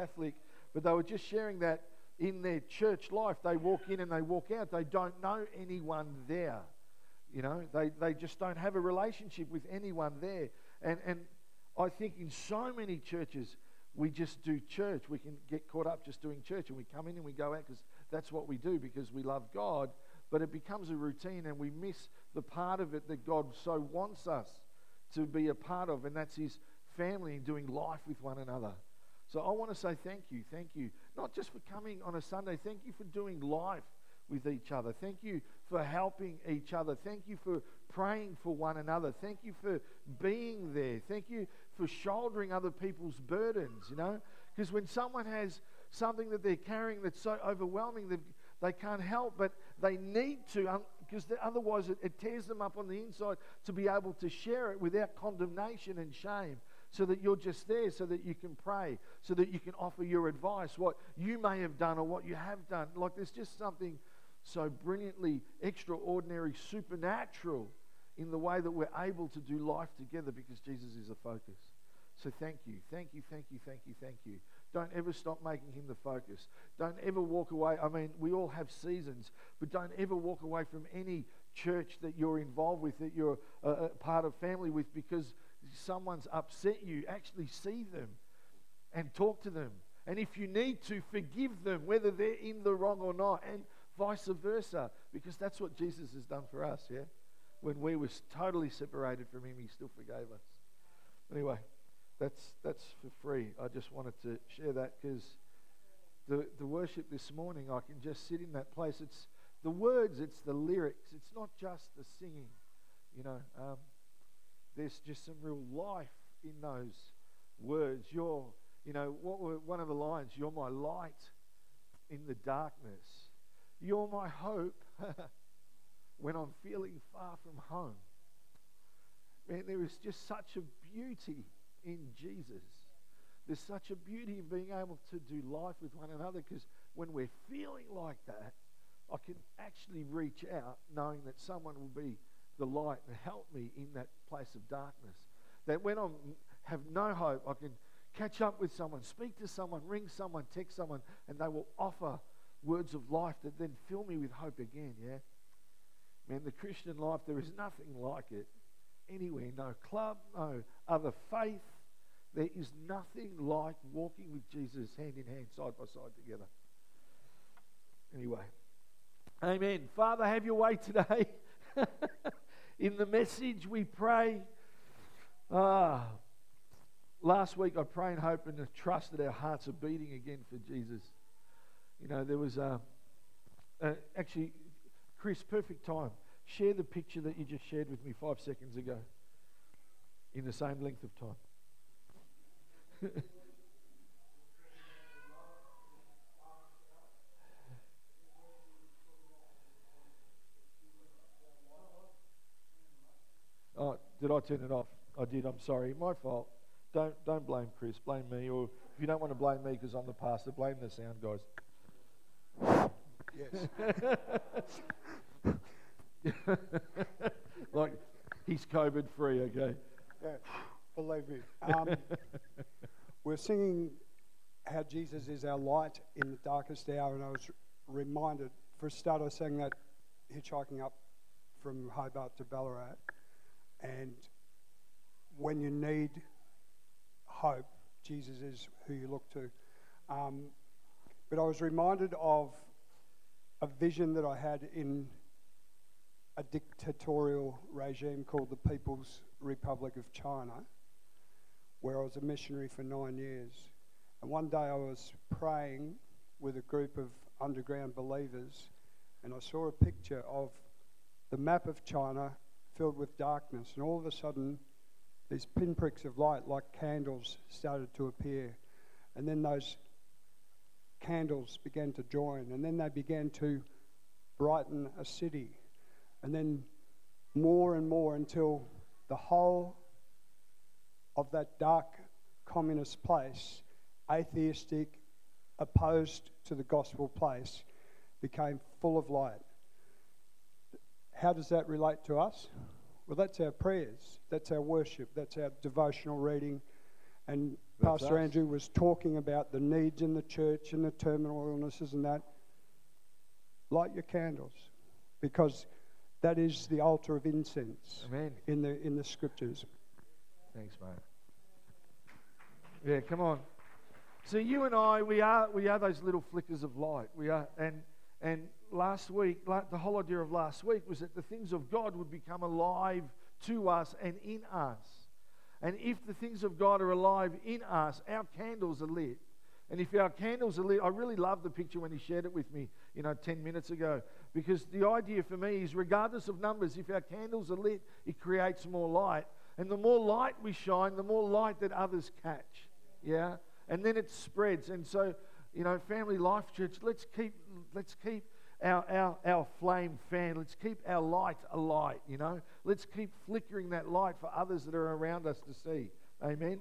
Catholic, but they were just sharing that in their church life. They walk in and they walk out. They don't know anyone there. You know, they, they just don't have a relationship with anyone there. And, and I think in so many churches, we just do church. We can get caught up just doing church and we come in and we go out because that's what we do because we love God. But it becomes a routine and we miss the part of it that God so wants us to be a part of, and that's His family and doing life with one another. So I want to say thank you, thank you. Not just for coming on a Sunday, thank you for doing life with each other. Thank you for helping each other. Thank you for praying for one another. Thank you for being there. Thank you for shouldering other people's burdens, you know? Because when someone has something that they're carrying that's so overwhelming, they, they can't help, but they need to, because otherwise it, it tears them up on the inside to be able to share it without condemnation and shame so that you're just there, so that you can pray, so that you can offer your advice, what you may have done or what you have done. Like there's just something so brilliantly extraordinary, supernatural in the way that we're able to do life together because Jesus is the focus. So thank you, thank you, thank you, thank you, thank you. Don't ever stop making him the focus. Don't ever walk away. I mean, we all have seasons, but don't ever walk away from any church that you're involved with, that you're a, a part of family with, because someone's upset you. Actually see them and talk to them. And if you need to, forgive them, whether they're in the wrong or not. And vice versa, because that's what Jesus has done for us, yeah? When we were totally separated from him, he still forgave us. Anyway, that's, that's for free. I just wanted to share that because the, the worship this morning, I can just sit in that place. It's the words, it's the lyrics, it's not just the singing. You know, um, there's just some real life in those words. You're, you know, what were one of the lines? You're my light in the darkness. You're my hope when I'm feeling far from home. Man, there is just such a beauty in Jesus. There's such a beauty in being able to do life with one another because when we're feeling like that, I can actually reach out knowing that someone will be the light and help me in that place of darkness. That when I have no hope, I can catch up with someone, speak to someone, ring someone, text someone, and they will offer words of life that then fill me with hope again, yeah? Man, the Christian life, there is nothing like it anywhere. No club, no other faith. There is nothing like walking with Jesus hand in hand, side by side together. Anyway, amen. Father, have your way today. in the message, we pray. Ah, last week I pray and hope and trust that our hearts are beating again for Jesus. You know, there was a, uh, actually, Chris, perfect time. Share the picture that you just shared with me five seconds ago in the same length of time. oh, did I turn it off? I did. I'm sorry. My fault. Don't don't blame Chris. Blame me. Or if you don't want to blame me because I'm the pastor, blame the sound guys. Yes. like he's COVID free, okay? Yeah, believe me. Um, we're singing how Jesus is our light in the darkest hour, and I was reminded, for a start, I sang that hitchhiking up from Hobart to Ballarat, and when you need hope, Jesus is who you look to. Um, but I was reminded of a vision that I had in a dictatorial regime called the People's Republic of China, where I was a missionary for nine years. And one day I was praying with a group of underground believers, and I saw a picture of the map of China filled with darkness, and all of a sudden, these pinpricks of light, like candles, started to appear. And then those candles began to join, and then they began to brighten a city, and then more and more until the whole of that dark communist place, atheistic, opposed to the gospel place, became full of light. How does that relate to us? Well, that's our prayers, that's our worship, that's our devotional reading, And That's Pastor us. Andrew was talking about the needs in the church and the terminal illnesses and that. Light your candles because that is the altar of incense Amen. in the, in the scriptures. Thanks, mate. Yeah, come on. So you and I, we are we are those little flickers of light. We are, and and last week, the whole idea of last week was that the things of God would become alive to us and in us. And if the things of God are alive in us, our candles are lit. And if our candles are lit, I really love the picture when he shared it with me, you know, 10 minutes ago. Because the idea for me is, regardless of numbers, if our candles are lit, it creates more light. And the more light we shine, the more light that others catch. Yeah? And then it spreads. And so, you know, Family Life Church, let's keep, let's keep our, our, our flame fan. Let's keep our light alight, you know. Let's keep flickering that light for others that are around us to see. Amen?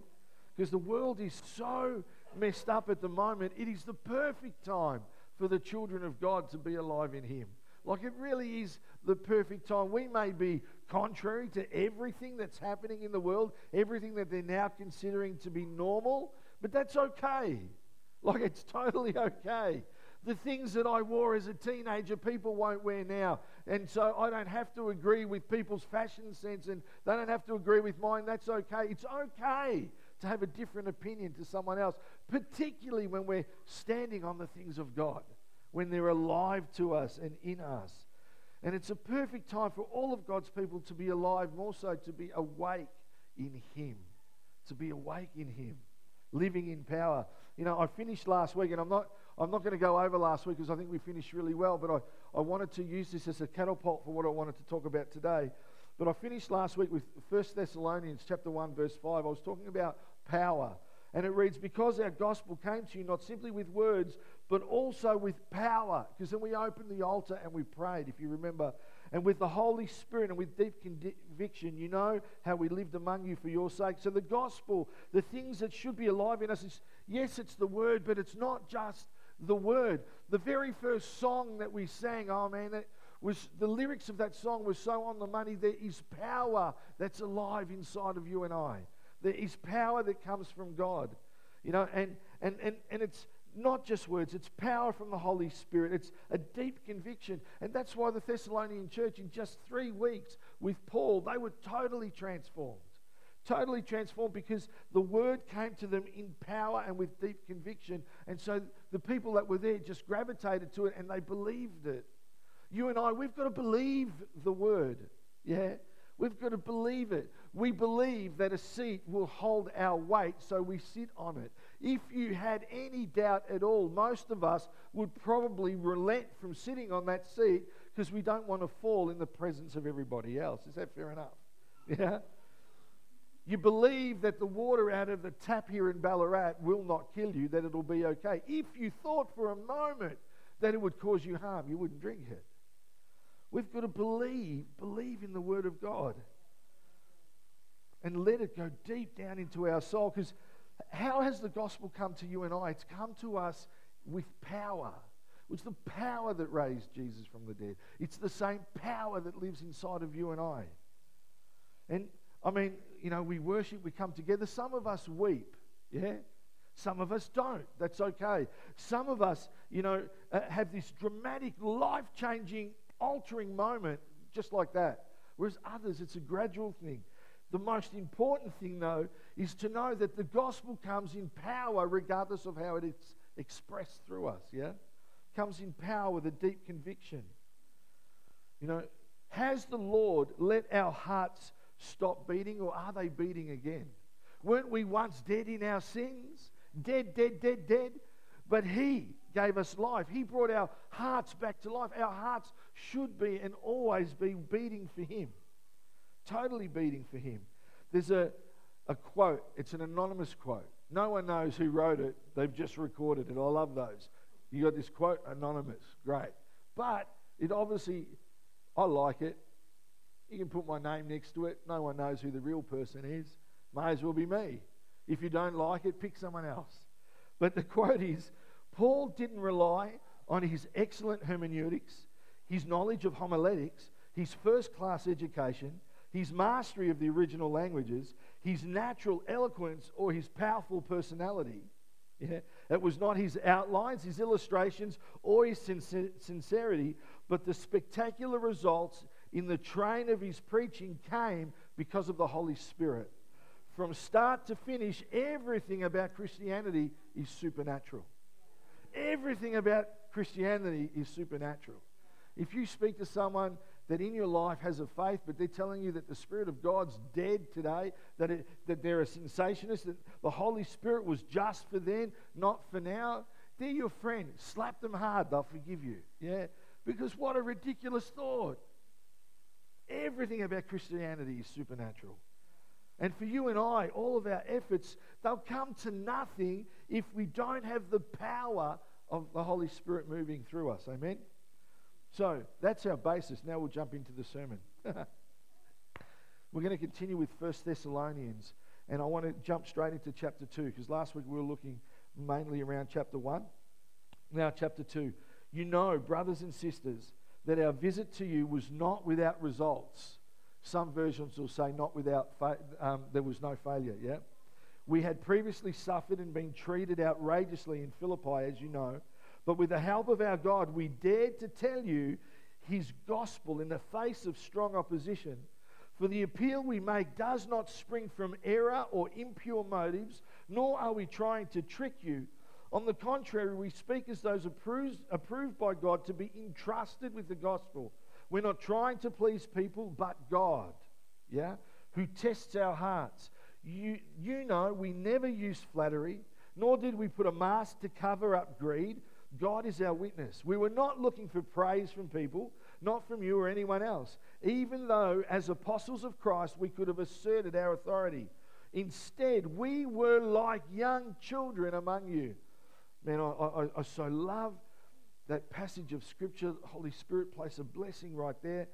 Because the world is so messed up at the moment, it is the perfect time for the children of God to be alive in Him. Like it really is the perfect time. We may be contrary to everything that's happening in the world, everything that they're now considering to be normal, but that's okay. Like it's totally okay. The things that I wore as a teenager, people won't wear now. And so I don't have to agree with people's fashion sense and they don't have to agree with mine. That's okay. It's okay to have a different opinion to someone else, particularly when we're standing on the things of God, when they're alive to us and in us. And it's a perfect time for all of God's people to be alive, more so to be awake in Him, to be awake in Him, living in power. You know, I finished last week, and I'm not, I'm not going to go over last week because I think we finished really well, but I, I wanted to use this as a catapult for what I wanted to talk about today. But I finished last week with 1 Thessalonians chapter 1, verse 5. I was talking about power. And it reads, Because our gospel came to you not simply with words, but also with power. Because then we opened the altar and we prayed, if you remember. And with the Holy Spirit and with deep conviction, you know how we lived among you for your sake. So the gospel, the things that should be alive in us, is yes, it's the word, but it's not just the word. The very first song that we sang, oh man, that was the lyrics of that song were so on the money. There is power that's alive inside of you and I. There is power that comes from God. You know, and and and, and it's not just words, it's power from the Holy Spirit. It's a deep conviction. And that's why the Thessalonian church, in just three weeks with Paul, they were totally transformed. Totally transformed because the word came to them in power and with deep conviction. And so the people that were there just gravitated to it and they believed it. You and I, we've got to believe the word. Yeah? We've got to believe it. We believe that a seat will hold our weight, so we sit on it. If you had any doubt at all, most of us would probably relent from sitting on that seat because we don't want to fall in the presence of everybody else. Is that fair enough? Yeah? You believe that the water out of the tap here in Ballarat will not kill you, that it'll be okay. If you thought for a moment that it would cause you harm, you wouldn't drink it. We've got to believe, believe in the Word of God and let it go deep down into our soul. Because how has the gospel come to you and I? It's come to us with power. It's the power that raised Jesus from the dead. It's the same power that lives inside of you and I. And I mean, you know, we worship, we come together. Some of us weep, yeah? Some of us don't. That's okay. Some of us, you know, uh, have this dramatic, life changing, altering moment just like that. Whereas others, it's a gradual thing. The most important thing, though, is to know that the gospel comes in power regardless of how it is expressed through us, yeah? Comes in power with a deep conviction. You know, has the Lord let our hearts stop beating or are they beating again? Weren't we once dead in our sins? Dead, dead, dead, dead? But He gave us life. He brought our hearts back to life. Our hearts should be and always be beating for Him totally beating for him. There's a, a quote, it's an anonymous quote. No one knows who wrote it, they've just recorded it. I love those. You got this quote, anonymous, great. But it obviously, I like it. You can put my name next to it. No one knows who the real person is. May as well be me. If you don't like it, pick someone else. But the quote is Paul didn't rely on his excellent hermeneutics, his knowledge of homiletics, his first class education, his mastery of the original languages, his natural eloquence, or his powerful personality. Yeah? It was not his outlines, his illustrations, or his sincerity, but the spectacular results in the train of his preaching came because of the Holy Spirit. From start to finish, everything about Christianity is supernatural. Everything about Christianity is supernatural. If you speak to someone that in your life has a faith, but they're telling you that the Spirit of God's dead today, that, it, that they're a cessationist, that the Holy Spirit was just for then, not for now, they're your friend. Slap them hard, they'll forgive you. Yeah? Because what a ridiculous thought. Everything about Christianity is supernatural. And for you and I, all of our efforts, they'll come to nothing if we don't have the power of the Holy Spirit moving through us. Amen? So that's our basis. Now we'll jump into the sermon. We're going to continue with First Thessalonians. And I want to jump straight into chapter 2 because last week we were looking mainly around chapter 1. Now, chapter 2. You know, brothers and sisters, that our visit to you was not without results. Some versions will say not without, fa- um, there was no failure, yeah? We had previously suffered and been treated outrageously in Philippi, as you know. But with the help of our God, we dared to tell you his gospel in the face of strong opposition. For the appeal we make does not spring from error or impure motives, nor are we trying to trick you. On the contrary, we speak as those approved, approved by God to be entrusted with the gospel. We're not trying to please people, but God, yeah, who tests our hearts. You, you know, we never used flattery, nor did we put a mask to cover up greed. God is our witness. We were not looking for praise from people, not from you or anyone else, even though, as apostles of Christ, we could have asserted our authority. Instead, we were like young children among you. Man, I, I, I so love that passage of Scripture. The Holy Spirit place a blessing right there.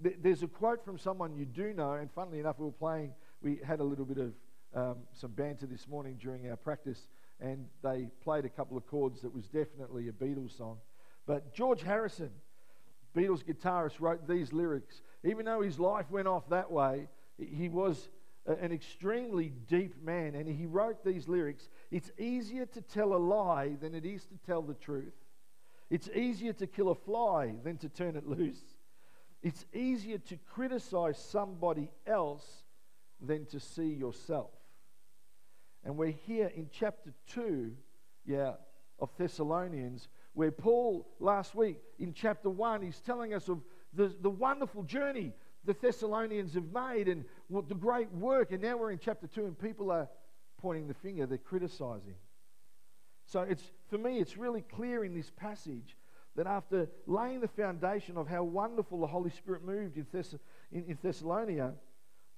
There's a quote from someone you do know, and funnily enough, we were playing, we had a little bit of um, some banter this morning during our practice and they played a couple of chords that was definitely a Beatles song. But George Harrison, Beatles guitarist, wrote these lyrics. Even though his life went off that way, he was an extremely deep man, and he wrote these lyrics. It's easier to tell a lie than it is to tell the truth. It's easier to kill a fly than to turn it loose. It's easier to criticize somebody else than to see yourself. And we're here in chapter 2, yeah, of Thessalonians, where Paul, last week in chapter 1, he's telling us of the, the wonderful journey the Thessalonians have made and what the great work. And now we're in chapter 2, and people are pointing the finger, they're criticizing. So it's, for me, it's really clear in this passage that after laying the foundation of how wonderful the Holy Spirit moved in, Thess- in, in Thessalonica,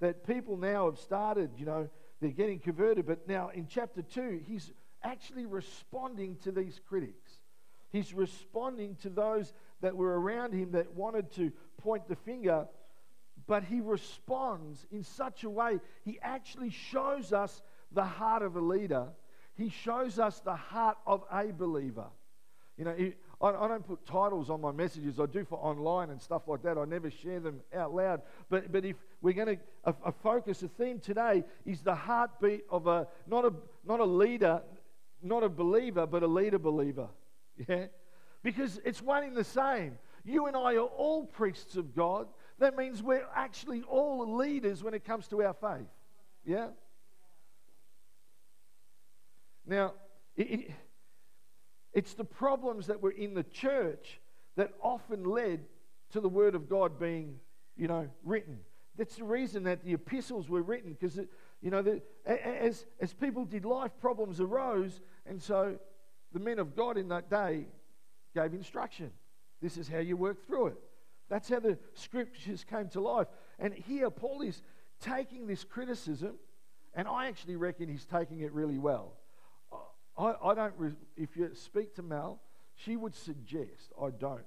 that people now have started, you know, they're getting converted. But now in chapter 2, he's actually responding to these critics. He's responding to those that were around him that wanted to point the finger, but he responds in such a way, he actually shows us the heart of a leader. He shows us the heart of a believer. You know, I, I don't put titles on my messages. I do for online and stuff like that. I never share them out loud. But, but if we're going to a, a focus, a theme today is the heartbeat of a not a not a leader, not a believer, but a leader believer. Yeah, because it's one in the same. You and I are all priests of God. That means we're actually all leaders when it comes to our faith. Yeah. Now, it, it, it's the problems that were in the church that often led to the Word of God being, you know, written. That's the reason that the epistles were written, because, you know, the, as, as people did life, problems arose, and so the men of God in that day gave instruction. This is how you work through it. That's how the scriptures came to life. And here, Paul is taking this criticism, and I actually reckon he's taking it really well. I, I don't, re- if you speak to Mel, she would suggest I don't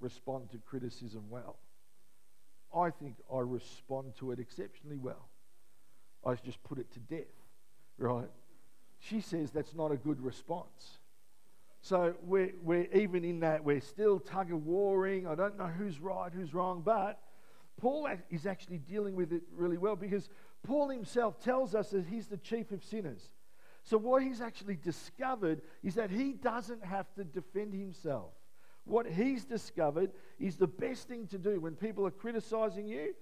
respond to criticism well. I think I respond to it exceptionally well. I just put it to death, right? She says that's not a good response. So we're, we're even in that, we're still tug of warring. I don't know who's right, who's wrong, but Paul is actually dealing with it really well because Paul himself tells us that he's the chief of sinners. So, what he's actually discovered is that he doesn't have to defend himself. What he's discovered is the best thing to do when people are criticizing you.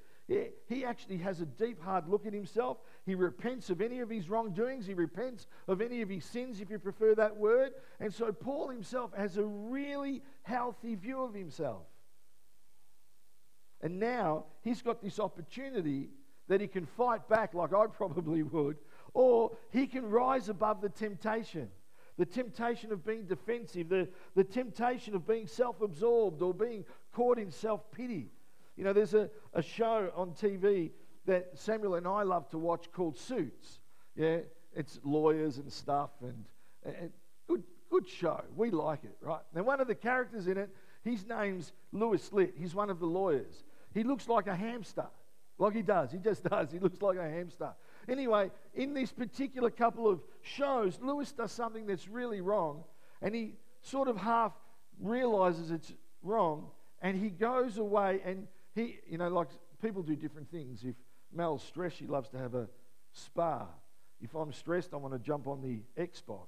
He actually has a deep, hard look at himself. He repents of any of his wrongdoings. He repents of any of his sins, if you prefer that word. And so, Paul himself has a really healthy view of himself. And now he's got this opportunity that he can fight back like I probably would, or he can rise above the temptation. The temptation of being defensive, the, the temptation of being self absorbed or being caught in self pity. You know, there's a, a show on TV that Samuel and I love to watch called Suits. Yeah, it's lawyers and stuff, and, and good, good show. We like it, right? Now, one of the characters in it, his name's Louis Litt. He's one of the lawyers. He looks like a hamster. Like he does. He just does. He looks like a hamster. Anyway, in this particular couple of shows, Louis does something that's really wrong, and he sort of half realizes it's wrong, and he goes away and he, you know, like people do different things. If Mel's stressed, she loves to have a spa. If I'm stressed, I want to jump on the Xbox.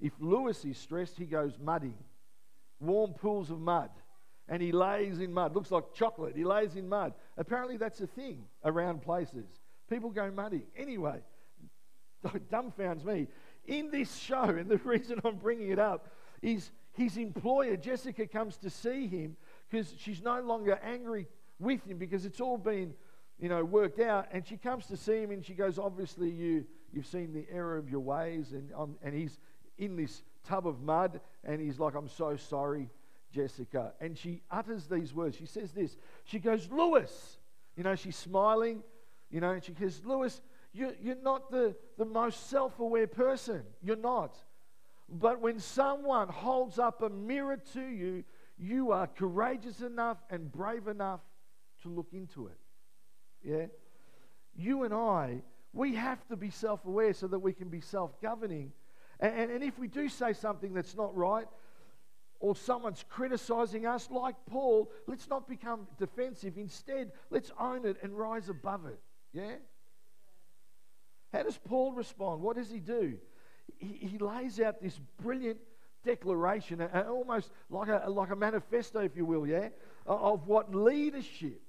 If Louis is stressed, he goes mudding, warm pools of mud and he lays in mud. Looks like chocolate. He lays in mud. Apparently, that's a thing around places. People go muddy. Anyway, dumbfounds me. In this show, and the reason I'm bringing it up is his employer, Jessica, comes to see him because she's no longer angry with him because it's all been, you know, worked out. And she comes to see him and she goes, obviously, you, you've seen the error of your ways. And, um, and he's in this tub of mud and he's like, I'm so sorry. Jessica. And she utters these words. She says this. She goes, Louis. You know, she's smiling. You know, and she goes, Louis, you, you're not the, the most self aware person. You're not. But when someone holds up a mirror to you, you are courageous enough and brave enough to look into it. Yeah? You and I, we have to be self aware so that we can be self governing. And, and, and if we do say something that's not right, or someone's criticizing us, like Paul, let's not become defensive. Instead, let's own it and rise above it. Yeah? How does Paul respond? What does he do? He, he lays out this brilliant declaration, almost like a, like a manifesto, if you will, yeah, of what leadership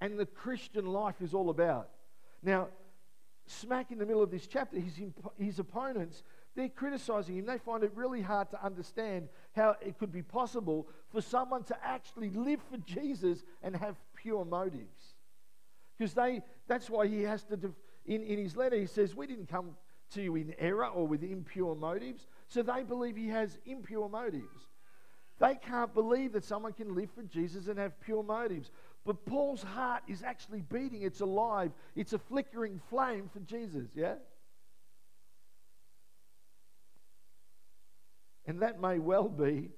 and the Christian life is all about. Now, smack in the middle of this chapter, his, his opponents they're criticizing him. They find it really hard to understand how it could be possible for someone to actually live for Jesus and have pure motives. Because they, that's why he has to, def- in, in his letter, he says, We didn't come to you in error or with impure motives. So they believe he has impure motives. They can't believe that someone can live for Jesus and have pure motives. But Paul's heart is actually beating, it's alive, it's a flickering flame for Jesus, yeah? And that may well be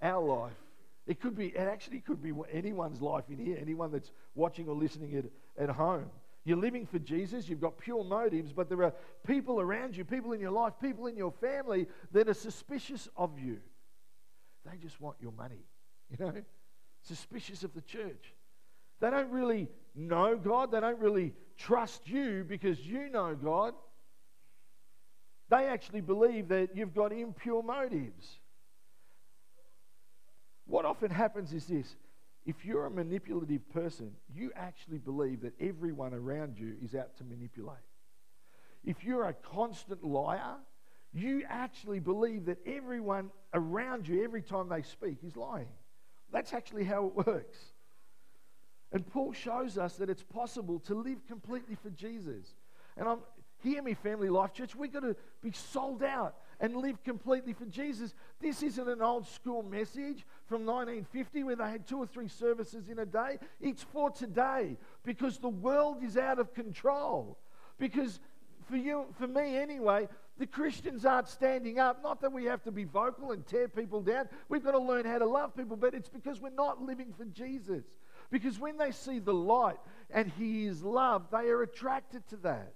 our life. It could be, it actually could be anyone's life in here, anyone that's watching or listening at, at home. You're living for Jesus, you've got pure motives, but there are people around you, people in your life, people in your family that are suspicious of you. They just want your money, you know? Suspicious of the church. They don't really know God, they don't really trust you because you know God. They actually believe that you've got impure motives. What often happens is this if you're a manipulative person, you actually believe that everyone around you is out to manipulate. If you're a constant liar, you actually believe that everyone around you, every time they speak, is lying. That's actually how it works. And Paul shows us that it's possible to live completely for Jesus. And I'm, Hear me, Family Life Church. We've got to be sold out and live completely for Jesus. This isn't an old school message from 1950 where they had two or three services in a day. It's for today because the world is out of control. Because for you, for me anyway, the Christians aren't standing up. Not that we have to be vocal and tear people down. We've got to learn how to love people, but it's because we're not living for Jesus. Because when they see the light and He is love, they are attracted to that.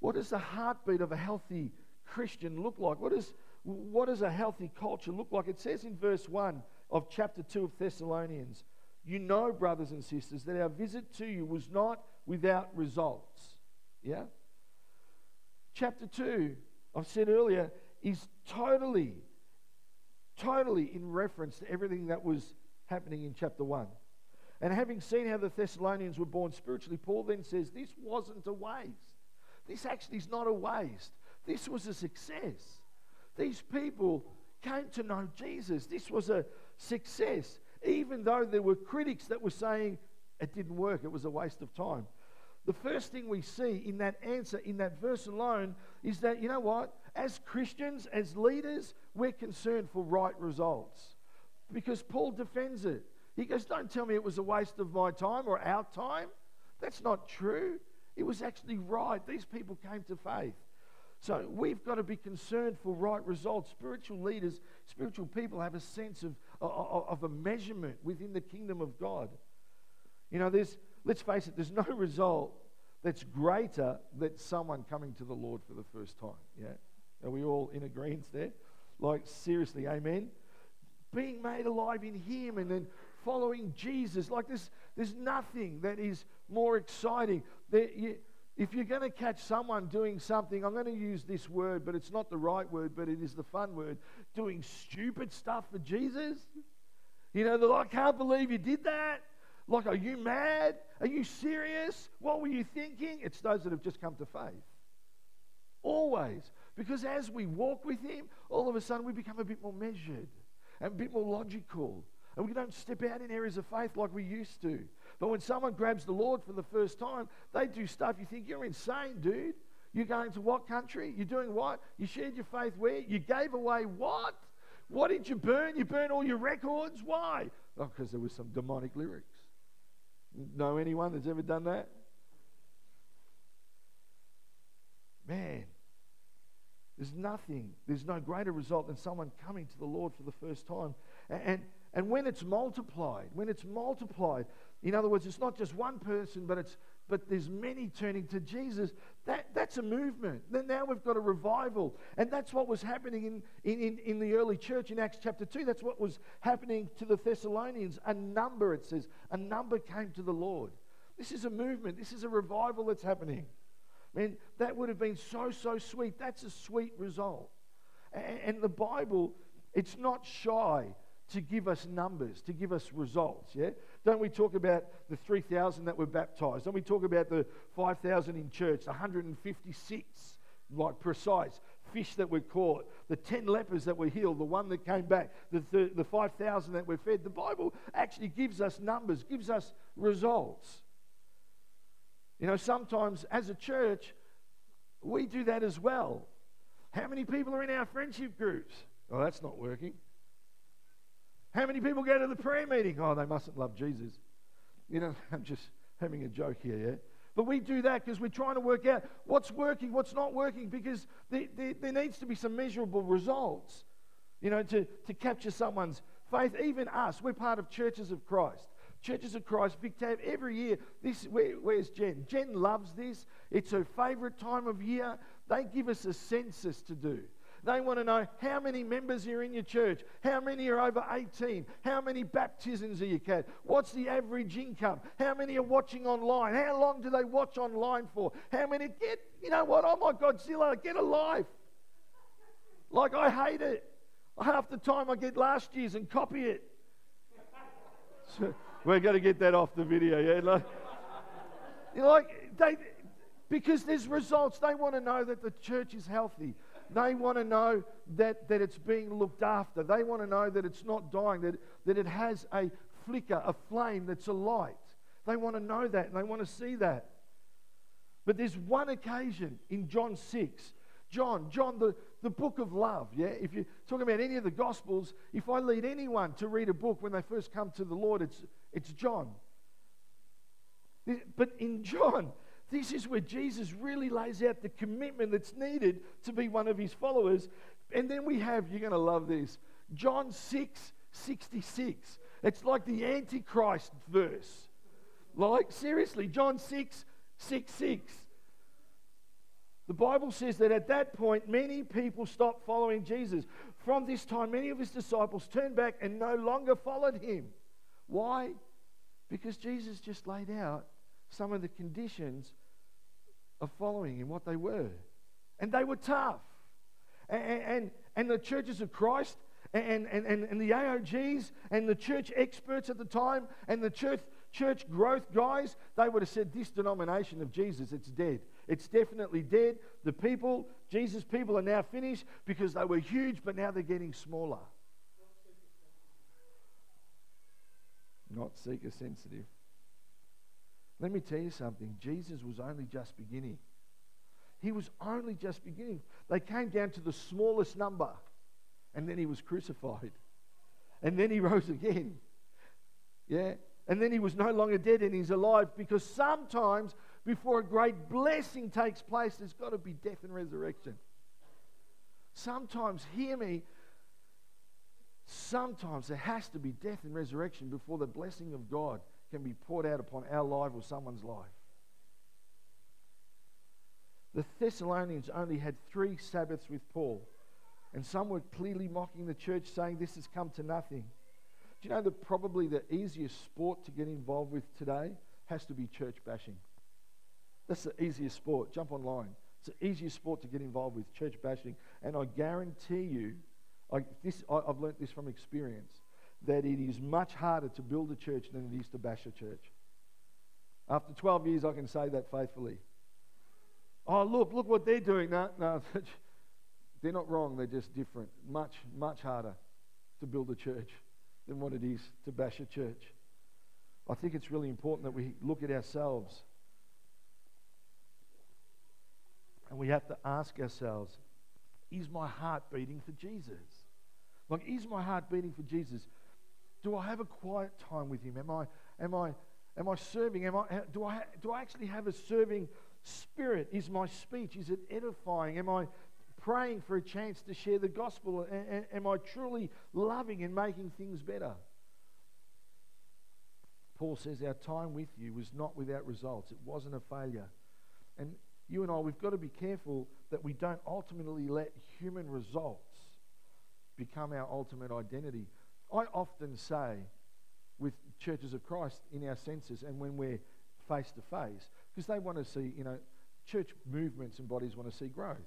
What does the heartbeat of a healthy Christian look like? What, is, what does a healthy culture look like? It says in verse 1 of chapter 2 of Thessalonians, you know, brothers and sisters, that our visit to you was not without results. Yeah? Chapter 2, I've said earlier, is totally, totally in reference to everything that was happening in chapter 1. And having seen how the Thessalonians were born spiritually, Paul then says, This wasn't a waste. This actually is not a waste. This was a success. These people came to know Jesus. This was a success, even though there were critics that were saying it didn't work, it was a waste of time. The first thing we see in that answer, in that verse alone, is that, you know what? As Christians, as leaders, we're concerned for right results because Paul defends it. He goes, Don't tell me it was a waste of my time or our time. That's not true. It was actually right. These people came to faith. So we've got to be concerned for right results. Spiritual leaders, spiritual people have a sense of, of, a measurement within the kingdom of God. You know, there's, let's face it, there's no result that's greater than someone coming to the Lord for the first time. Yeah? Are we all in agreement there? Like, seriously, amen? Being made alive in Him and then following Jesus. Like, this, there's nothing that is more exciting. You, if you're going to catch someone doing something, I'm going to use this word, but it's not the right word, but it is the fun word, doing stupid stuff for Jesus. You know, like, I can't believe you did that. Like, are you mad? Are you serious? What were you thinking? It's those that have just come to faith. Always. Because as we walk with Him, all of a sudden we become a bit more measured and a bit more logical. And we don't step out in areas of faith like we used to. But when someone grabs the Lord for the first time, they do stuff you think you're insane, dude. You're going to what country? You're doing what? You shared your faith where? You gave away what? What did you burn? You burned all your records? Why? Oh, because there was some demonic lyrics. Know anyone that's ever done that? Man, there's nothing, there's no greater result than someone coming to the Lord for the first time. And, and, and when it's multiplied, when it's multiplied, in other words, it's not just one person, but it's but there's many turning to Jesus. That, that's a movement. Then now we've got a revival. And that's what was happening in, in, in the early church in Acts chapter 2. That's what was happening to the Thessalonians. A number, it says, a number came to the Lord. This is a movement. This is a revival that's happening. Man, that would have been so, so sweet. That's a sweet result. And, and the Bible, it's not shy to give us numbers, to give us results. Yeah? Don't we talk about the 3,000 that were baptized? Don't we talk about the 5,000 in church, the 156, like precise, fish that were caught, the 10 lepers that were healed, the one that came back, the, the, the 5,000 that were fed? The Bible actually gives us numbers, gives us results. You know, sometimes as a church, we do that as well. How many people are in our friendship groups? Oh, that's not working. How many people go to the prayer meeting? Oh, they mustn't love Jesus. You know, I'm just having a joke here, yeah? But we do that because we're trying to work out what's working, what's not working, because there, there, there, needs to be some measurable results, you know, to, to capture someone's faith. Even us, we're part of churches of Christ. Churches of Christ, Big Tab, every year. This, where, where's Jen? Jen loves this. It's her favourite time of year. They give us a census to do. They want to know how many members are in your church, how many are over 18, how many baptisms are you had, what's the average income, how many are watching online, how long do they watch online for, how many get, you know what, oh my Godzilla, get a life. Like I hate it. Half the time I get last year's and copy it. So we're going to get that off the video, yeah? Like, you know, like they, because there's results. They want to know that the church is healthy. They want to know that, that it's being looked after. They want to know that it's not dying, that, that it has a flicker, a flame that's a light. They want to know that and they want to see that. But there's one occasion in John 6. John, John, the, the book of love, yeah? If you're talking about any of the Gospels, if I lead anyone to read a book when they first come to the Lord, it's, it's John. But in John, this is where Jesus really lays out the commitment that's needed to be one of his followers. And then we have, you're going to love this, John 6 66. It's like the Antichrist verse. Like, seriously, John 6 6 6. The Bible says that at that point, many people stopped following Jesus. From this time, many of his disciples turned back and no longer followed him. Why? Because Jesus just laid out some of the conditions of following him, what they were. And they were tough. And, and, and the churches of Christ and, and, and, and the AOGs and the church experts at the time and the church, church growth guys, they would have said, This denomination of Jesus, it's dead. It's definitely dead. The people, Jesus' people, are now finished because they were huge, but now they're getting smaller. Not seeker sensitive. Let me tell you something. Jesus was only just beginning. He was only just beginning. They came down to the smallest number, and then he was crucified. And then he rose again. Yeah? And then he was no longer dead and he's alive because sometimes before a great blessing takes place, there's got to be death and resurrection. Sometimes, hear me, sometimes there has to be death and resurrection before the blessing of God can be poured out upon our life or someone's life. The Thessalonians only had three Sabbaths with Paul, and some were clearly mocking the church, saying this has come to nothing. Do you know that probably the easiest sport to get involved with today has to be church bashing? That's the easiest sport. Jump online. It's the easiest sport to get involved with, church bashing. And I guarantee you, I, this, I, I've learnt this from experience, that it is much harder to build a church than it is to bash a church. After 12 years, I can say that faithfully. Oh, look, look what they're doing. No, no, they're not wrong. They're just different. Much, much harder to build a church than what it is to bash a church. I think it's really important that we look at ourselves And we have to ask ourselves is my heart beating for Jesus? Like, is my heart beating for Jesus? Do I have a quiet time with Him? Am I, am I, am I serving? Am I, do, I, do I actually have a serving spirit? Is my speech, is it edifying? Am I praying for a chance to share the gospel? Am I truly loving and making things better? Paul says, Our time with you was not without results. It wasn't a failure. And you and I, we've got to be careful that we don't ultimately let human results become our ultimate identity. I often say with churches of Christ in our senses and when we're face to face, because they want to see, you know, church movements and bodies want to see growth.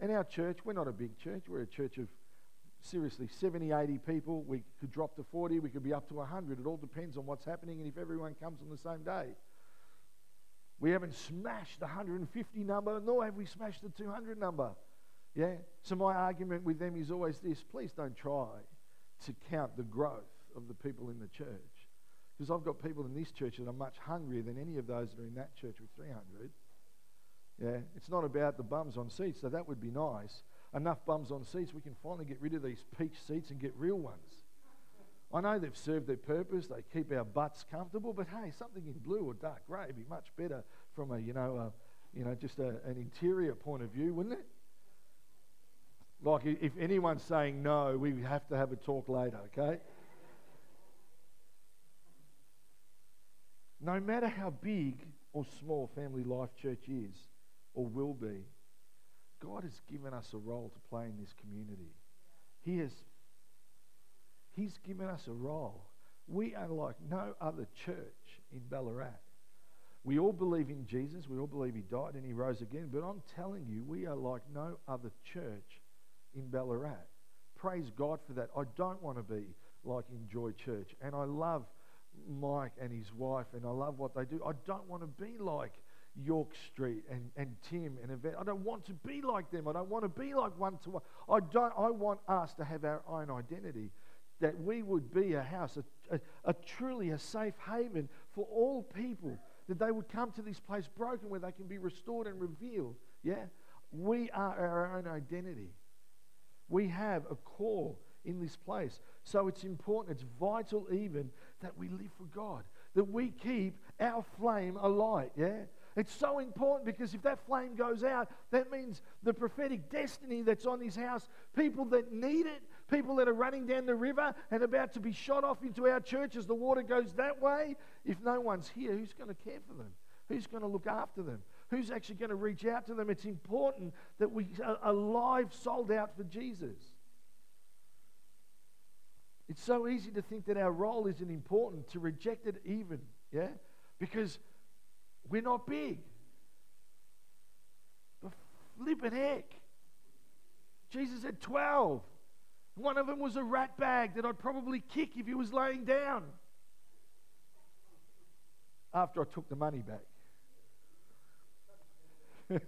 And our church, we're not a big church, we're a church of seriously 70, 80 people. We could drop to 40, we could be up to 100. It all depends on what's happening and if everyone comes on the same day. We haven't smashed the 150 number, nor have we smashed the 200 number. Yeah? So my argument with them is always this please don't try to count the growth of the people in the church. Because I've got people in this church that are much hungrier than any of those that are in that church with 300. Yeah? It's not about the bums on seats, so that would be nice. Enough bums on seats, we can finally get rid of these peach seats and get real ones. I know they've served their purpose, they keep our butts comfortable, but hey, something in blue or dark grey would be much better from a, you know, a, you know, just a, an interior point of view, wouldn't it? Like if anyone's saying no, we have to have a talk later, okay? No matter how big or small Family Life Church is or will be, God has given us a role to play in this community. He has He's given us a role. We are like no other church in Ballarat. We all believe in Jesus. We all believe he died and he rose again. But I'm telling you, we are like no other church in Ballarat. Praise God for that. I don't want to be like Enjoy Church. And I love Mike and his wife and I love what they do. I don't want to be like York Street and, and Tim and Yvette. I don't want to be like them. I don't want to be like one to one. I don't I want us to have our own identity that we would be a house, a, a, a, truly a safe haven for all people, that they would come to this place broken where they can be restored and revealed. Yeah? We are our own identity. We have a core in this place. So it's important, it's vital even that we live for God, that we keep our flame alight. Yeah? It's so important because if that flame goes out, that means the prophetic destiny that's on this house, people that need it, people that are running down the river and about to be shot off into our church as the water goes that way, if no one's here, who's going to care for them? Who's going to look after them? Who's actually going to reach out to them? It's important that we are alive, sold out for Jesus. It's so easy to think that our role isn't important, to reject it even, yeah? Because we're not big. But flippin' heck. Jesus had 12. One of them was a rat bag that I'd probably kick if he was laying down. After I took the money back.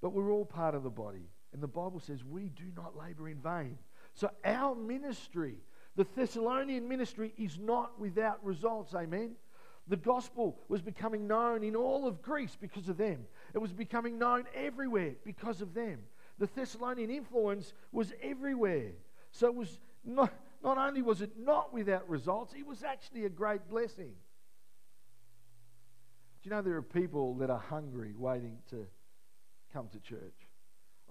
but we're all part of the body. And the Bible says we do not labor in vain. So our ministry, the Thessalonian ministry, is not without results. Amen. The gospel was becoming known in all of Greece because of them. It was becoming known everywhere because of them. The Thessalonian influence was everywhere. So it was not, not only was it not without results, it was actually a great blessing. Do you know there are people that are hungry waiting to come to church?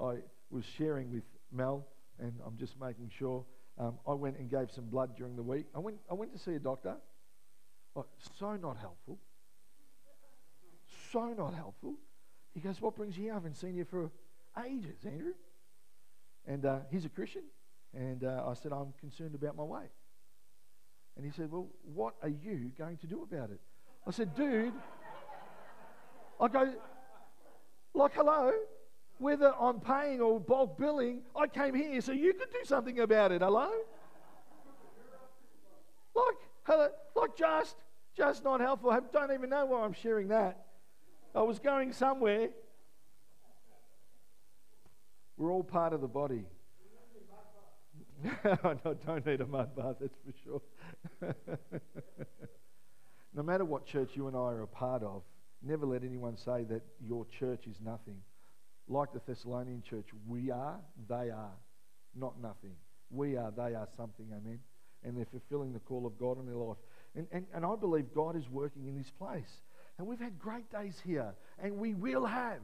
I was sharing with Mel, and I'm just making sure. Um, I went and gave some blood during the week. I went, I went to see a doctor. Oh, so not helpful. So not helpful. He goes, What brings you here? I haven't seen you for ages, Andrew. And uh, he's a Christian. And uh, I said, I'm concerned about my weight. And he said, Well, what are you going to do about it? I said, Dude, I go, like, hello, whether I'm paying or bulk billing, I came here so you could do something about it. Hello? Like, hello, like just, just not helpful. I don't even know why I'm sharing that. I was going somewhere. We're all part of the body. I don't need a mud bath, that's for sure. no matter what church you and I are a part of, never let anyone say that your church is nothing. Like the Thessalonian church, we are, they are, not nothing. We are, they are something, amen. And they're fulfilling the call of God in their life. And, and, and I believe God is working in this place. And we've had great days here, and we will have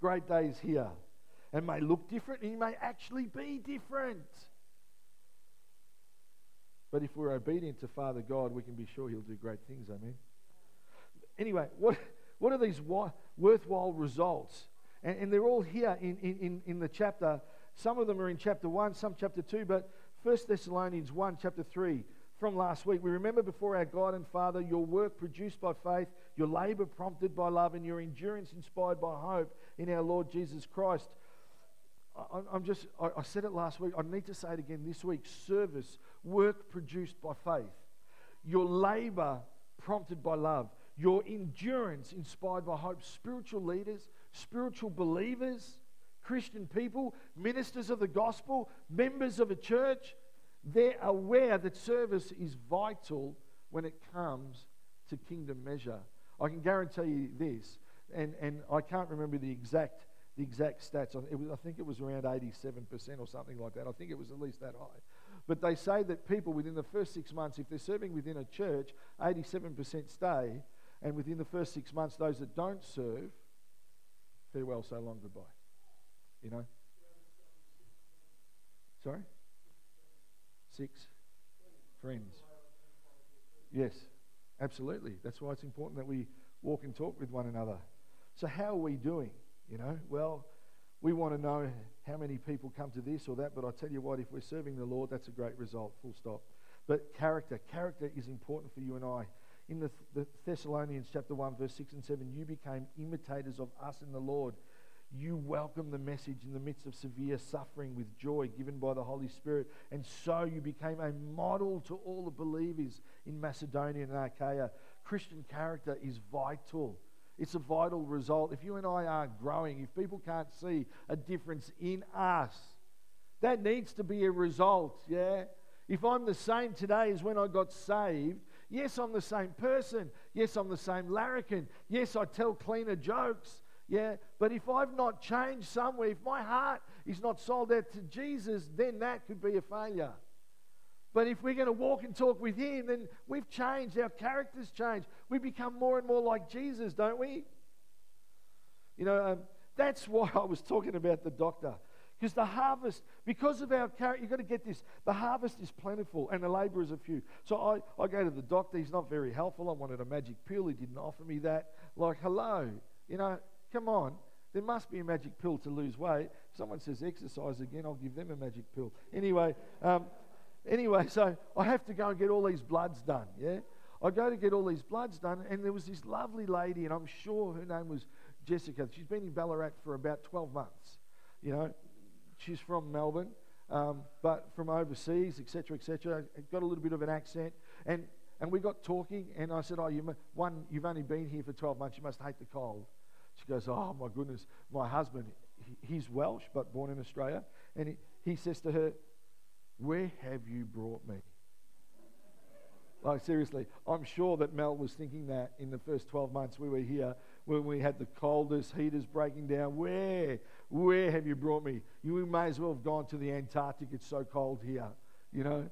great days here. And may look different, and may actually be different. But if we're obedient to Father God, we can be sure He'll do great things. Amen. Anyway, what, what are these worthwhile results? And, and they're all here in, in, in the chapter. Some of them are in chapter 1, some chapter 2, but 1 Thessalonians 1, chapter 3, from last week. We remember before our God and Father your work produced by faith, your labor prompted by love, and your endurance inspired by hope in our Lord Jesus Christ. I, am just, I, I said it last week. I need to say it again this week. Service work produced by faith, your labor prompted by love, your endurance inspired by hope. Spiritual leaders, spiritual believers, Christian people, ministers of the gospel, members of a church, they're aware that service is vital when it comes to kingdom measure. I can guarantee you this, and, and I can't remember the exact the exact stats. It was, I think it was around 87% or something like that. I think it was at least that high. But they say that people within the first six months, if they're serving within a church, 87% stay. And within the first six months, those that don't serve, farewell, so long, goodbye. You know? Sorry? Six friends. Yes, absolutely. That's why it's important that we walk and talk with one another. So, how are we doing? You know, well, we want to know how many people come to this or that, but I tell you what, if we're serving the Lord, that's a great result, full stop. But character, character is important for you and I. In the, the Thessalonians chapter 1, verse 6 and 7, you became imitators of us in the Lord. You welcomed the message in the midst of severe suffering with joy given by the Holy Spirit. And so you became a model to all the believers in Macedonia and Achaia. Christian character is vital. It's a vital result. If you and I aren't growing, if people can't see a difference in us, that needs to be a result, yeah? If I'm the same today as when I got saved, yes, I'm the same person. Yes, I'm the same larrikin. Yes, I tell cleaner jokes, yeah? But if I've not changed somewhere, if my heart is not sold out to Jesus, then that could be a failure. But if we're going to walk and talk with Him, then we've changed. Our characters change. We become more and more like Jesus, don't we? You know, um, that's why I was talking about the doctor. Because the harvest, because of our character, you've got to get this the harvest is plentiful and the laborers are few. So I, I go to the doctor, he's not very helpful. I wanted a magic pill, he didn't offer me that. Like, hello, you know, come on. There must be a magic pill to lose weight. If someone says exercise again, I'll give them a magic pill. Anyway, um, anyway, so I have to go and get all these bloods done, yeah? I go to get all these bloods done, and there was this lovely lady, and I'm sure her name was Jessica. She's been in Ballarat for about 12 months. You know, she's from Melbourne, um, but from overseas, etc., etc. Got a little bit of an accent, and and we got talking, and I said, "Oh, you one, you've only been here for 12 months. You must hate the cold." She goes, "Oh my goodness, my husband, he's Welsh but born in Australia, and he, he says to her, "Where have you brought me?" Like, seriously, I'm sure that Mel was thinking that in the first 12 months we were here when we had the coldest heaters breaking down. Where, where have you brought me? You may as well have gone to the Antarctic. It's so cold here, you know?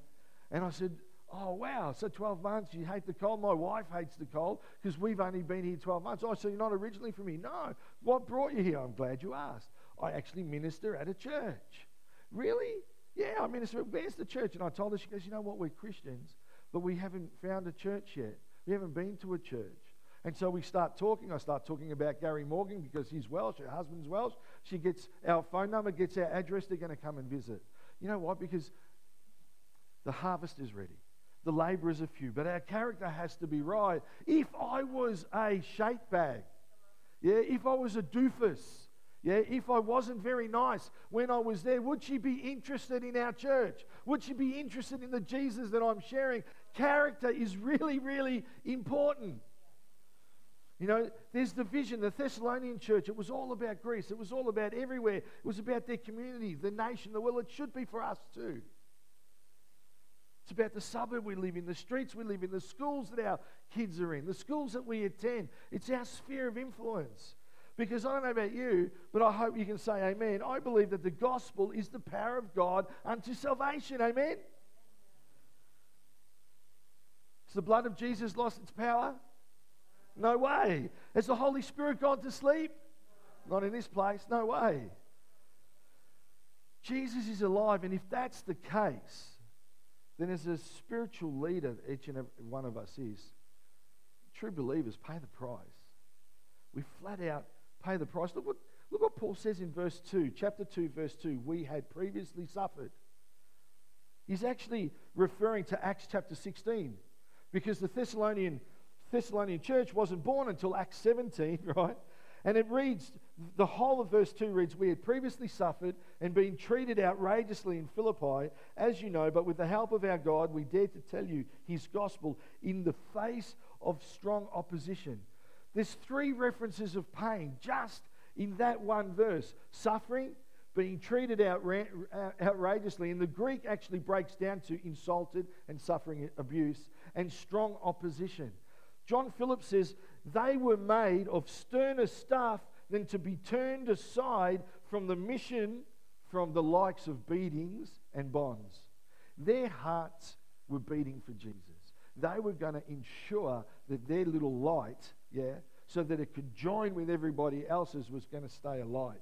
And I said, Oh, wow. So 12 months, you hate the cold. My wife hates the cold because we've only been here 12 months. Oh, so you're not originally from here? No. What brought you here? I'm glad you asked. I actually minister at a church. Really? Yeah, I minister. Where's the church? And I told her, she goes, You know what? We're Christians but we haven't found a church yet. We haven't been to a church. And so we start talking. I start talking about Gary Morgan because he's Welsh, her husband's Welsh. She gets our phone number, gets our address. They're going to come and visit. You know what? Because the harvest is ready. The labourers are few, but our character has to be right. If I was a shake bag, yeah, if I was a doofus, yeah, if I wasn't very nice when I was there, would she be interested in our church? Would she be interested in the Jesus that I'm sharing? Character is really, really important. You know, there's the vision. The Thessalonian church, it was all about Greece. It was all about everywhere. It was about their community, the nation, the world. It should be for us too. It's about the suburb we live in, the streets we live in, the schools that our kids are in, the schools that we attend. It's our sphere of influence. Because I don't know about you, but I hope you can say amen. I believe that the gospel is the power of God unto salvation. Amen? Has the blood of Jesus lost its power? No way. Has the Holy Spirit gone to sleep? Not in this place. No way. Jesus is alive, and if that's the case, then as a spiritual leader, each and every one of us is, true believers pay the price. We flat out pay the price. Look what, look what Paul says in verse 2, chapter 2, verse 2. We had previously suffered. He's actually referring to Acts chapter 16 because the Thessalonian, Thessalonian church wasn't born until Acts 17, right? And it reads, the whole of verse 2 reads, We had previously suffered and been treated outrageously in Philippi, as you know, but with the help of our God, we dared to tell you his gospel in the face of strong opposition. There's three references of pain just in that one verse suffering, being treated uh, outrageously. And the Greek actually breaks down to insulted and suffering abuse and strong opposition. John Phillips says they were made of sterner stuff than to be turned aside from the mission from the likes of beatings and bonds. Their hearts were beating for Jesus. They were going to ensure that their little light yeah, so that it could join with everybody else's was going to stay alight.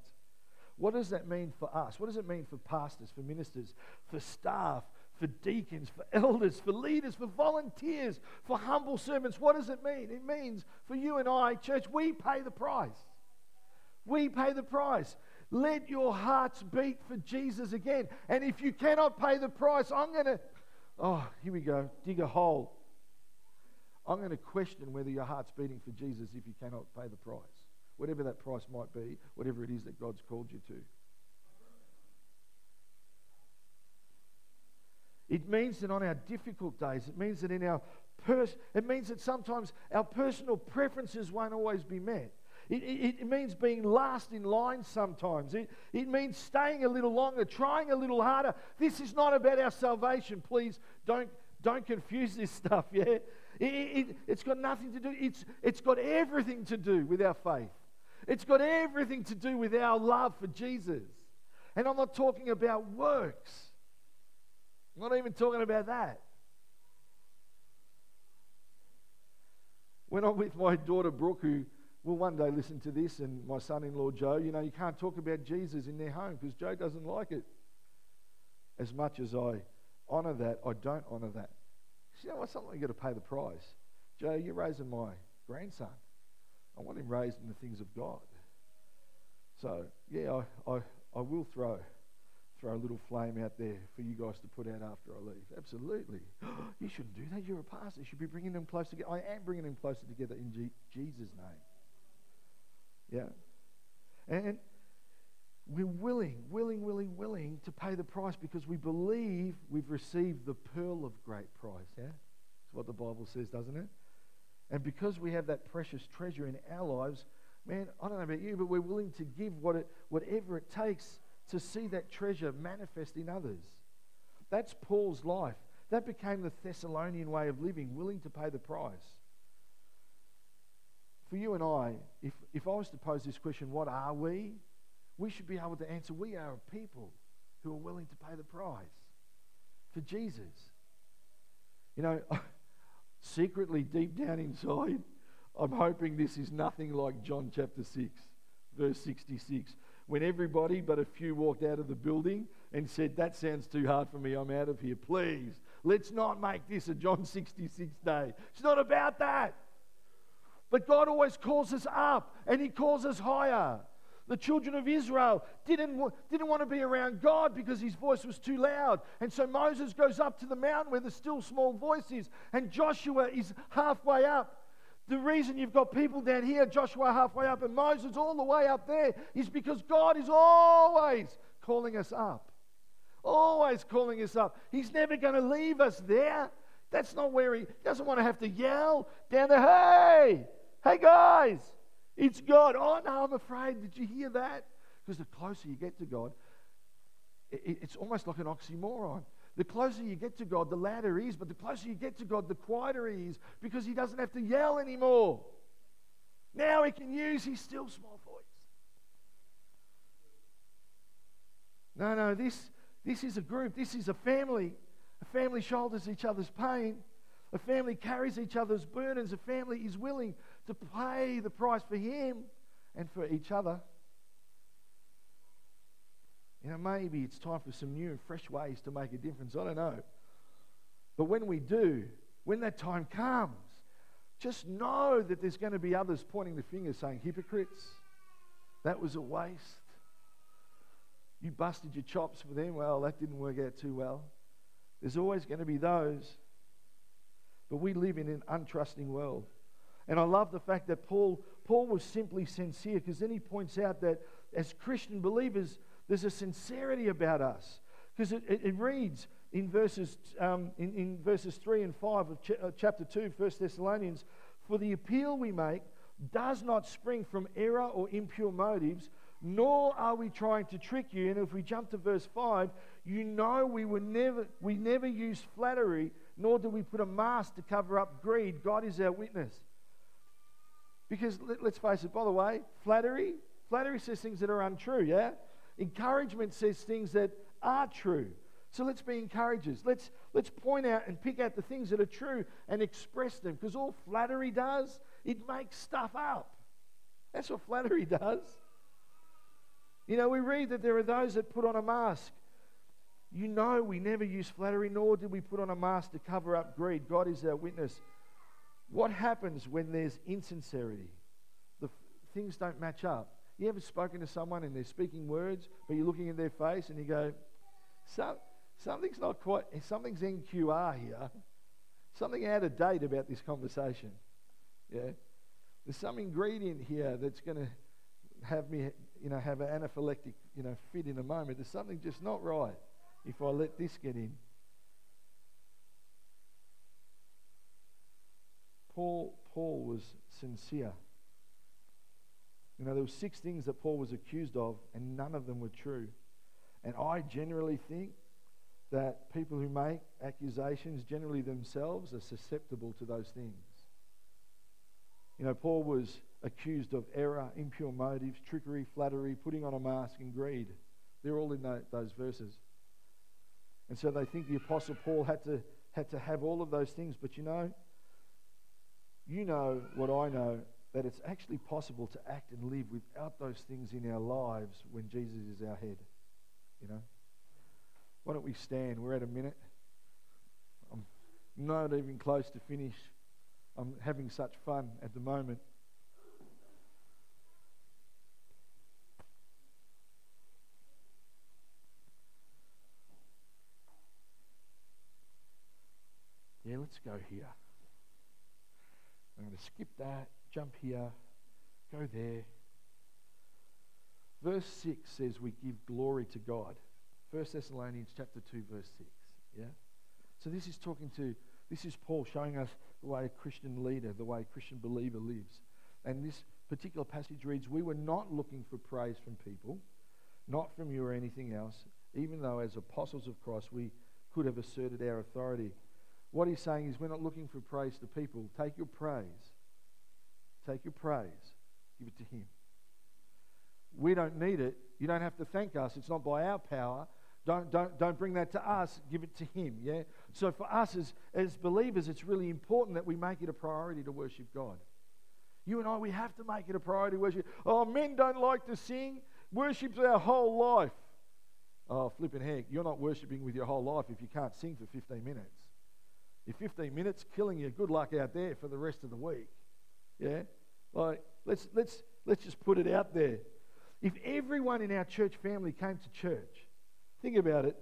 What does that mean for us? What does it mean for pastors, for ministers, for staff, for deacons, for elders, for leaders, for volunteers, for humble servants? What does it mean? It means for you and I, church, we pay the price. We pay the price. Let your hearts beat for Jesus again. And if you cannot pay the price, I'm going to, oh, here we go, dig a hole. I'm going to question whether your heart's beating for Jesus if you cannot pay the price. Whatever that price might be, whatever it is that God's called you to. It means that on our difficult days, it means that in our pers- it means that sometimes our personal preferences won't always be met. It, it, it, means being last in line sometimes. It, it means staying a little longer, trying a little harder. This is not about our salvation. Please don't, don't confuse this stuff, yeah? It, it, it's got nothing to do, it's, it's got everything to do with our faith. It's got everything to do with our love for Jesus. And I'm not talking about works. Not even talking about that. When I'm with my daughter Brooke, who will one day listen to this, and my son in law Joe, you know, you can't talk about Jesus in their home because Joe doesn't like it. As much as I honour that, I don't honour that. You know what? Something you've got to pay the price. Joe, you're raising my grandson. I want him raised in the things of God. So, yeah, I, I, I will throw throw a little flame out there for you guys to put out after I leave. Absolutely. you shouldn't do that. You're a pastor. You should be bringing them closer together. I am bringing them closer together in G- Jesus' name. Yeah. And we're willing, willing, willing, willing to pay the price because we believe we've received the pearl of great price. Yeah? That's what the Bible says, doesn't it? And because we have that precious treasure in our lives, man, I don't know about you, but we're willing to give what it, whatever it takes to see that treasure manifest in others. That's Paul's life. That became the Thessalonian way of living, willing to pay the price. For you and I, if, if I was to pose this question, what are we? We should be able to answer, we are a people who are willing to pay the price for Jesus. You know, secretly, deep down inside, I'm hoping this is nothing like John chapter 6, verse 66 when everybody but a few walked out of the building and said, That sounds too hard for me, I'm out of here. Please, let's not make this a John 66 day. It's not about that. But God always calls us up and He calls us higher. The children of Israel didn't, didn't want to be around God because his voice was too loud. And so Moses goes up to the mountain where the still small voice is, and Joshua is halfway up. The reason you've got people down here, Joshua halfway up and Moses all the way up there, is because God is always calling us up. Always calling us up. He's never going to leave us there. That's not where he doesn't want to have to yell down there, hey, hey guys, it's God. Oh no, I'm afraid. Did you hear that? Because the closer you get to God, it's almost like an oxymoron. The closer you get to God, the louder he is, but the closer you get to God, the quieter he is because he doesn't have to yell anymore. Now he can use his still small voice. No, no, this, this is a group, this is a family. A family shoulders each other's pain. A family carries each other's burdens. A family is willing to pay the price for him and for each other. You know, maybe it's time for some new and fresh ways to make a difference. I don't know. But when we do, when that time comes, just know that there's going to be others pointing the finger saying, hypocrites, that was a waste. You busted your chops for them. Well, that didn't work out too well. There's always going to be those. But we live in an untrusting world. And I love the fact that Paul, Paul was simply sincere because then he points out that as Christian believers, there's a sincerity about us. Because it, it, it, reads in verses, um, in, in, verses 3 and 5 of ch- uh, chapter 2, 1 Thessalonians, For the appeal we make does not spring from error or impure motives, nor are we trying to trick you. And if we jump to verse 5, you know we, were never, we never use flattery, nor do we put a mask to cover up greed. God is our witness. Because let, let's face it, by the way, flattery, flattery says things that are untrue, yeah? Encouragement says things that are true. So let's be encouragers. Let's, let's point out and pick out the things that are true and express them. Because all flattery does, it makes stuff up. That's what flattery does. You know, we read that there are those that put on a mask. You know, we never use flattery, nor did we put on a mask to cover up greed. God is our witness. What happens when there's insincerity? The f- things don't match up. You ever spoken to someone and they're speaking words, but you're looking in their face and you go, Some, something's not quite, something's NQR here. Something out of date about this conversation. Yeah? There's some ingredient here that's going to have me, you know, have an anaphylactic, you know, fit in a moment. There's something just not right if I let this get in. Paul, Paul was sincere. You know, there were six things that Paul was accused of, and none of them were true. And I generally think that people who make accusations, generally themselves, are susceptible to those things. You know, Paul was accused of error, impure motives, trickery, flattery, putting on a mask, and greed. They're all in those verses. And so they think the Apostle Paul had to, had to have all of those things. But you know, you know what I know that it's actually possible to act and live without those things in our lives when Jesus is our head. You know? Why don't we stand? We're at a minute. I'm not even close to finish. I'm having such fun at the moment. Yeah, let's go here. I'm going to skip that, jump here, go there. Verse 6 says we give glory to God. 1 Thessalonians chapter 2 verse 6. Yeah? So this is talking to this is Paul showing us the way a Christian leader, the way a Christian believer lives. And this particular passage reads, We were not looking for praise from people, not from you or anything else, even though as apostles of Christ we could have asserted our authority. What he's saying is, we're not looking for praise to people. Take your praise. Take your praise. Give it to him. We don't need it. You don't have to thank us. It's not by our power. Don't, don't, don't bring that to us. Give it to him. Yeah? So for us as, as believers, it's really important that we make it a priority to worship God. You and I, we have to make it a priority to worship. Oh, men don't like to sing. Worship's our whole life. Oh, flipping heck, you're not worshiping with your whole life if you can't sing for 15 minutes. If 15 minutes killing you, good luck out there for the rest of the week. Yeah? Like, let's, let's, let's just put it out there. If everyone in our church family came to church, think about it,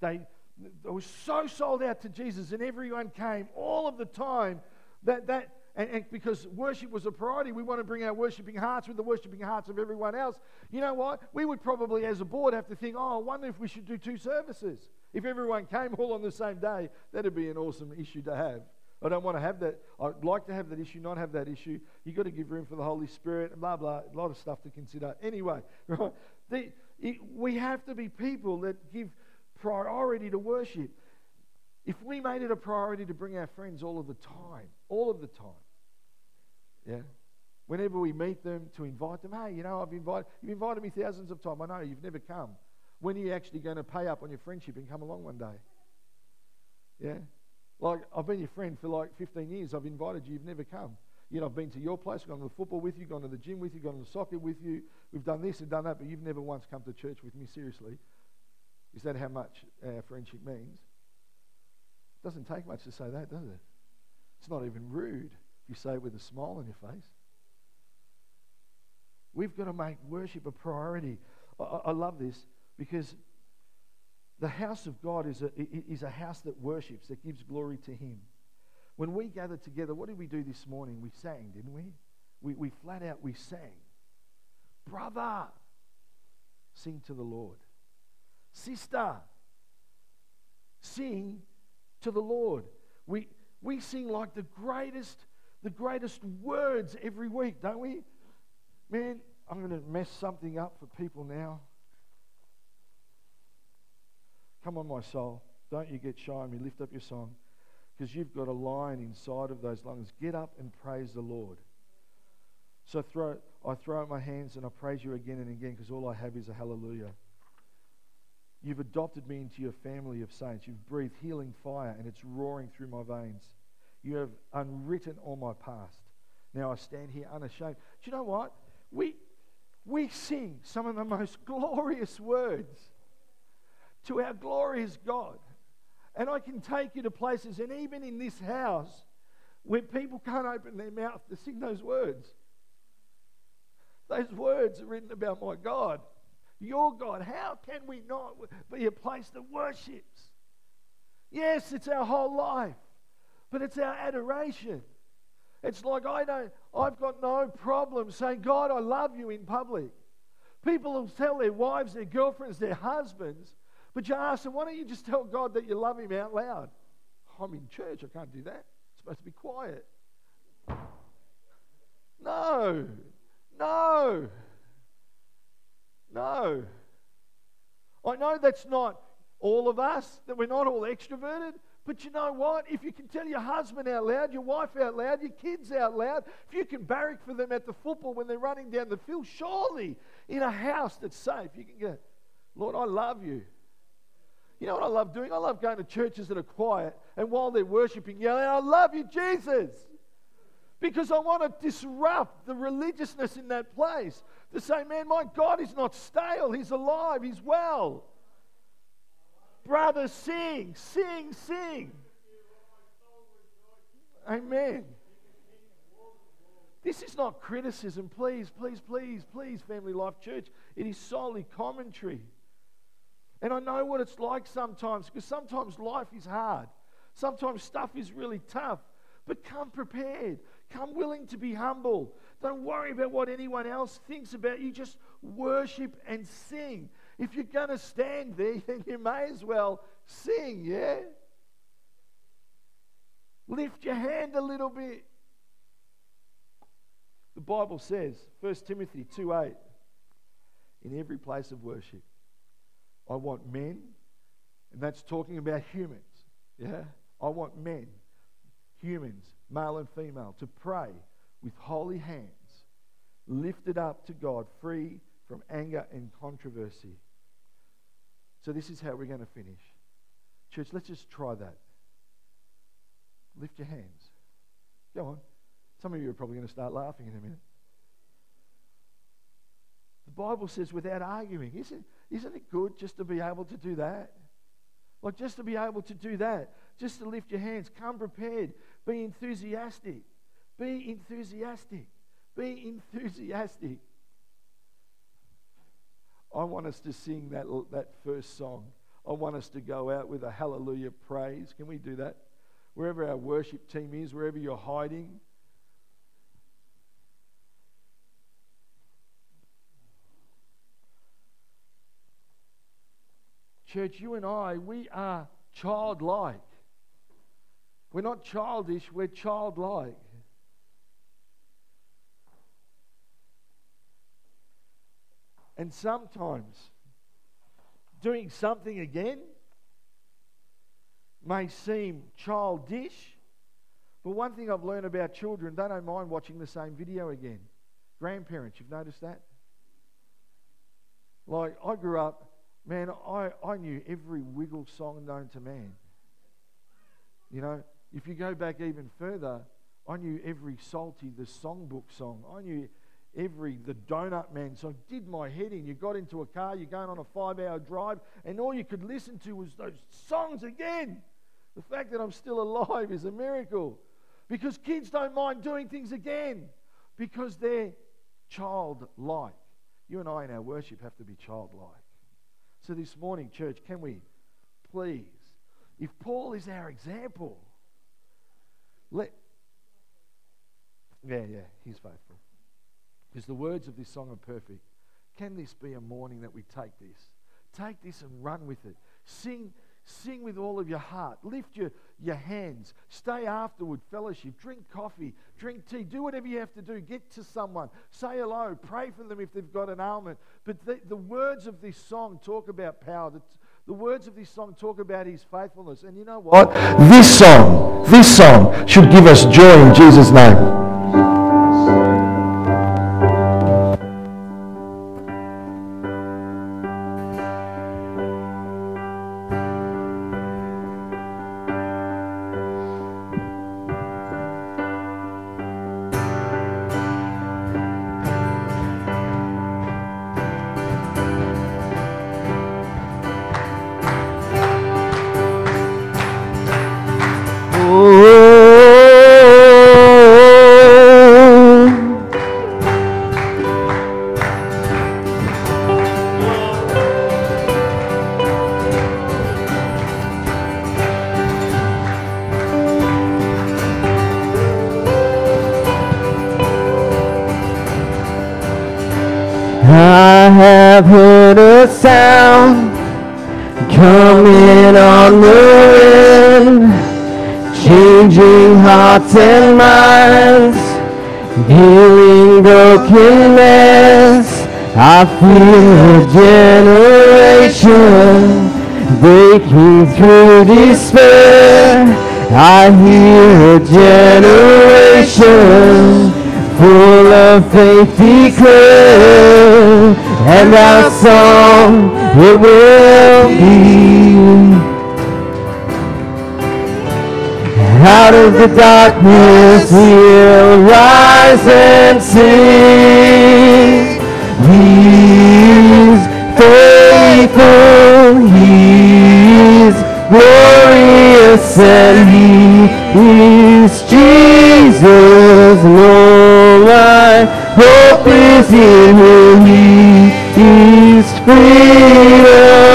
they, they were so sold out to Jesus and everyone came all of the time that, that and, and, because worship was a priority, we want to bring our worshiping hearts with the worshiping hearts of everyone else. You know what? We would probably, as a board, have to think, oh, I wonder if we should do two services. If everyone came all on the same day, that'd be an awesome issue to have. I don't want to have that. I'd like to have that issue, not have that issue. You've got to give room for the Holy Spirit, and blah, blah. A lot of stuff to consider. Anyway, right? The, it, we have to be people that give priority to worship. If we made it a priority to bring our friends all of the time, all of the time, yeah, whenever we meet them, to invite them, hey, you know, I've invited, you've invited me thousands of times. I know you've never come. When are you actually going to pay up on your friendship and come along one day? Yeah? Like, I've been your friend for like 15 years. I've invited you. You've never come. You know, I've been to your place, gone to the football with you, gone to the gym with you, gone to the soccer with you. We've done this and done that, but you've never once come to church with me, seriously. Is that how much our friendship means? It doesn't take much to say that, does it? It's not even rude if you say it with a smile on your face. We've got to make worship a priority. I, I love this because the house of God is a, is a house that worships, that gives glory to Him. When we gathered together, what did we do this morning? We sang, didn't we? We, we flat out, we sang. Brother, sing to the Lord. Sister, sing to the Lord. We, we sing like the greatest, the greatest words every week, don't we? Man, I'm going to mess something up for people now. Come on, my soul. Don't you get shy on me. Lift up your song because you've got a lion inside of those lungs. Get up and praise the Lord. So throw, I throw up my hands and I praise you again and again because all I have is a hallelujah. You've adopted me into your family of saints. You've breathed healing fire and it's roaring through my veins. You have unwritten all my past. Now I stand here unashamed. Do you know what? We, we sing some of the most glorious words to our glorious God. And I can take you to places, and even in this house, where people can't open their mouth to sing those words. Those words are written about my God, your God. How can we not be a place that worships? Yes, it's our whole life, but it's our adoration. It's like I don't, I've got no problem saying, God, I love you in public. People will tell their wives, their girlfriends, their husbands, but you ask them, why don't you just tell God that you love Him out loud? I'm in church, I can't do that. I'm supposed to be quiet. No, no, no. I know that's not all of us, that we're not all extroverted, but you know what? If you can tell your husband out loud, your wife out loud, your kids out loud, if you can barrack for them at the football when they're running down the field, surely in a house that's safe, you can go, Lord, I love you. You know what I love doing? I love going to churches that are quiet and while they're worshiping, yelling, I love you, Jesus. because I want to disrupt the religiousness in that place. To say, man, my God is not stale, He's alive, He's well. Brother, sing, sing, sing. Amen. This is not criticism. Please, please, please, please, Family Life Church. It is solely commentary. And I know what it's like sometimes because sometimes life is hard. Sometimes stuff is really tough. But come prepared. Come willing to be humble. Don't worry about what anyone else thinks about you. Just worship and sing. If you're going to stand there, then you may as well sing, yeah? Lift your hand a little bit. The Bible says, 1 Timothy 2 8, in every place of worship, I want men, and that's talking about humans, yeah? I want men, humans, male and female, to pray with holy hands, lifted up to God, free from anger and controversy. So, this is how we're going to finish. Church, let's just try that. Lift your hands. Go on. Some of you are probably going to start laughing in a minute. The Bible says without arguing. Isn't, isn't it good just to be able to do that? Like just to be able to do that, just to lift your hands, come prepared, be enthusiastic, be enthusiastic, be enthusiastic. I want us to sing that, that first song. I want us to go out with a hallelujah praise. Can we do that? Wherever our worship team is, wherever you're hiding, Church, you and I, we are childlike. We're not childish, we're childlike. And sometimes doing something again may seem childish, but one thing I've learned about children, they don't mind watching the same video again. Grandparents, you've noticed that? Like, I grew up Man, I, I knew every wiggle song known to man. You know, if you go back even further, I knew every Psalty, the songbook song. I knew every, the Donut Man song. Did my head in. You got into a car, you're going on a five hour drive, and all you could listen to was those songs again. The fact that I'm still alive is a miracle. Because kids don't mind doing things again because they're childlike. You and I in our worship have to be childlike. So this morning, church, can we please, if Paul is our example, let. Yeah, yeah, he's faithful. Because the words of this song are perfect. Can this be a morning that we take this? Take this and run with it. Sing Sing with all of your heart. Lift your, your hands. Stay afterward, fellowship. Drink coffee. Drink tea. Do whatever you have to do. Get to someone. Say hello. Pray for them if they've got an ailment. But the, the words of this song talk about power. The, the words of this song talk about his faithfulness. And you know what? This song, this song should give us joy in Jesus' name. And minds, healing brokenness. I feel a generation breaking through despair. I hear a generation full of faith declare, and our song it will be. Out of the darkness we'll rise and sing. He's faithful, He's glorious, and He is Jesus, No My hope is in Him. He is freedom.